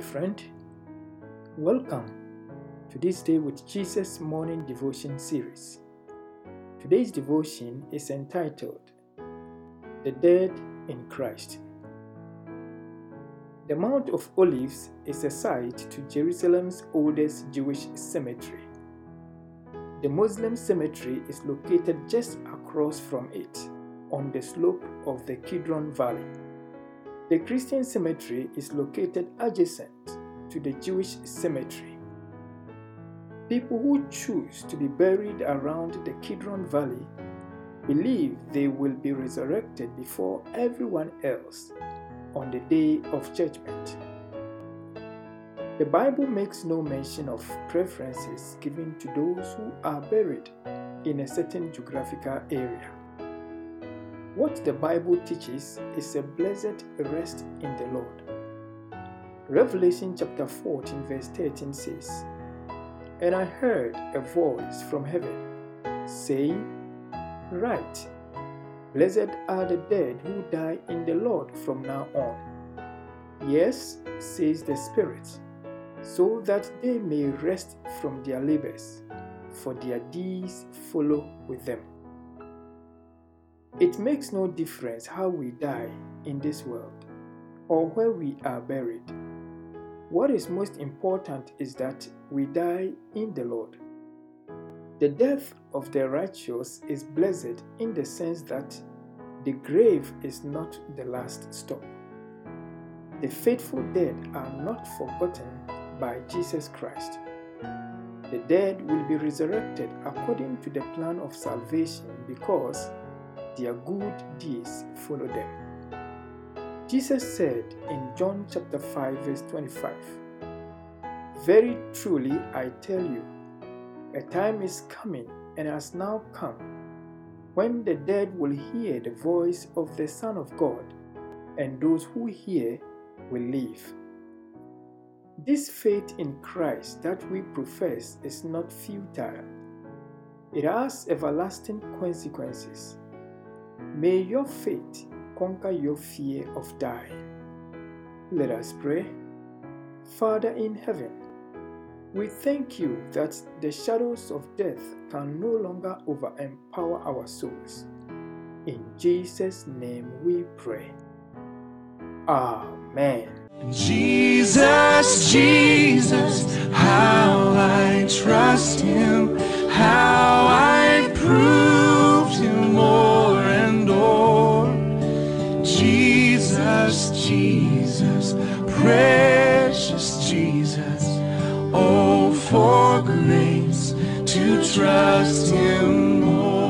friend. Welcome to this Day with Jesus morning devotion series. Today's devotion is entitled The Dead in Christ. The Mount of Olives is a site to Jerusalem's oldest Jewish cemetery. The Muslim cemetery is located just across from it on the slope of the Kidron Valley. The Christian cemetery is located adjacent to the Jewish cemetery. People who choose to be buried around the Kidron Valley believe they will be resurrected before everyone else on the day of judgment. The Bible makes no mention of preferences given to those who are buried in a certain geographical area. What the Bible teaches is a blessed rest in the Lord. Revelation chapter 14, verse 13 says, And I heard a voice from heaven saying, Write, Blessed are the dead who die in the Lord from now on. Yes, says the Spirit, so that they may rest from their labors, for their deeds follow with them. It makes no difference how we die in this world or where we are buried. What is most important is that we die in the Lord. The death of the righteous is blessed in the sense that the grave is not the last stop. The faithful dead are not forgotten by Jesus Christ. The dead will be resurrected according to the plan of salvation because their good deeds follow them. Jesus said in John chapter 5 verse 25, Very truly I tell you, a time is coming and has now come when the dead will hear the voice of the Son of God, and those who hear will live. This faith in Christ that we profess is not futile. It has everlasting consequences. May your faith conquer your fear of dying. Let us pray. Father in heaven, we thank you that the shadows of death can no longer overempower our souls. In Jesus' name we pray. Amen. Jesus, Jesus, how I trust Him, how Jesus, Jesus, precious Jesus, oh, for grace to trust Him more.